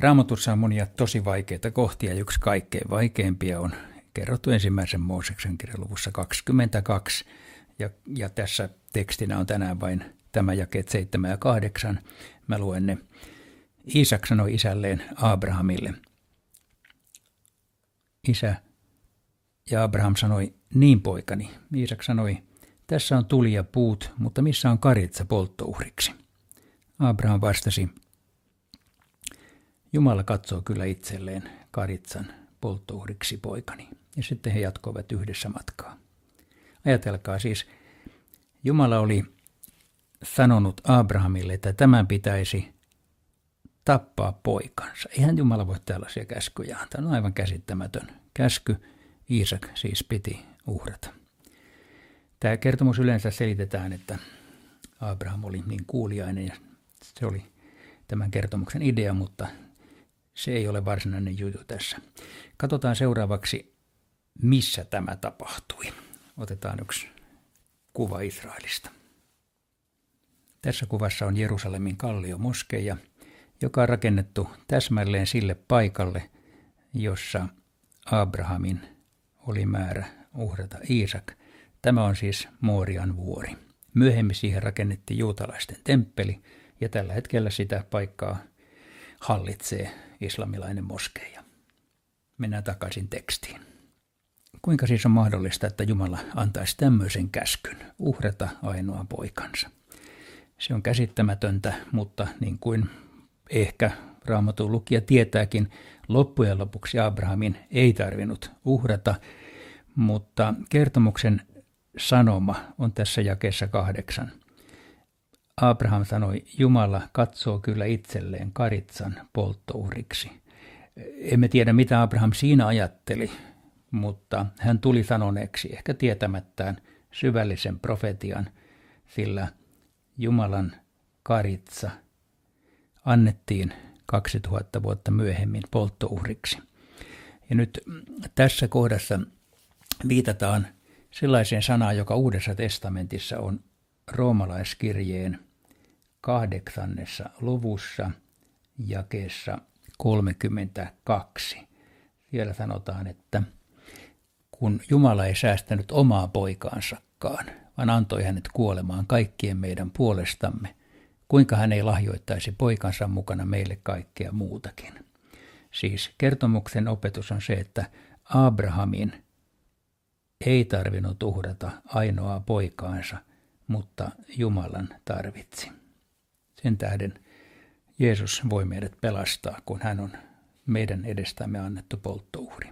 Raamatussa on monia tosi vaikeita kohtia. Yksi kaikkein vaikeimpia on kerrottu ensimmäisen Mooseksen kirjan luvussa 22. Ja, ja tässä tekstinä on tänään vain tämä jakeet 7 ja 8. Mä luen ne. Iisak sanoi isälleen Abrahamille. Isä ja Abraham sanoi, niin poikani. Iisak sanoi, tässä on tuli ja puut, mutta missä on karitsa polttouhriksi? Abraham vastasi, Jumala katsoo kyllä itselleen karitsan polttouhriksi poikani. Ja sitten he jatkoivat yhdessä matkaa. Ajatelkaa siis, Jumala oli sanonut Abrahamille, että tämän pitäisi tappaa poikansa. Eihän Jumala voi tällaisia käskyjä antaa. On aivan käsittämätön käsky. Iisak siis piti uhrata. Tämä kertomus yleensä selitetään, että Abraham oli niin kuuliainen ja se oli tämän kertomuksen idea, mutta se ei ole varsinainen juttu tässä. Katsotaan seuraavaksi, missä tämä tapahtui. Otetaan yksi kuva Israelista. Tässä kuvassa on Jerusalemin kallio moskeja, joka on rakennettu täsmälleen sille paikalle, jossa Abrahamin oli määrä uhrata Iisak. Tämä on siis Moorian vuori. Myöhemmin siihen rakennettiin juutalaisten temppeli ja tällä hetkellä sitä paikkaa hallitsee islamilainen moskeija. Mennään takaisin tekstiin. Kuinka siis on mahdollista, että Jumala antaisi tämmöisen käskyn uhrata ainoa poikansa? Se on käsittämätöntä, mutta niin kuin ehkä raamatun lukija tietääkin, loppujen lopuksi Abrahamin ei tarvinnut uhrata, mutta kertomuksen sanoma on tässä jakeessa kahdeksan. Abraham sanoi, Jumala katsoo kyllä itselleen karitsan polttouhriksi. Emme tiedä, mitä Abraham siinä ajatteli, mutta hän tuli sanoneeksi, ehkä tietämättään, syvällisen profetian, sillä Jumalan karitsa annettiin 2000 vuotta myöhemmin polttouhriksi. Ja nyt tässä kohdassa viitataan sellaiseen sanaan, joka Uudessa testamentissa on roomalaiskirjeen kahdeksannessa luvussa jakeessa 32. Siellä sanotaan, että kun Jumala ei säästänyt omaa poikaansakaan, vaan antoi hänet kuolemaan kaikkien meidän puolestamme, kuinka hän ei lahjoittaisi poikansa mukana meille kaikkea muutakin. Siis kertomuksen opetus on se, että Abrahamin ei tarvinnut uhrata ainoaa poikaansa, mutta Jumalan tarvitsi. Sen tähden Jeesus voi meidät pelastaa, kun hän on meidän edestämme annettu polttouhri.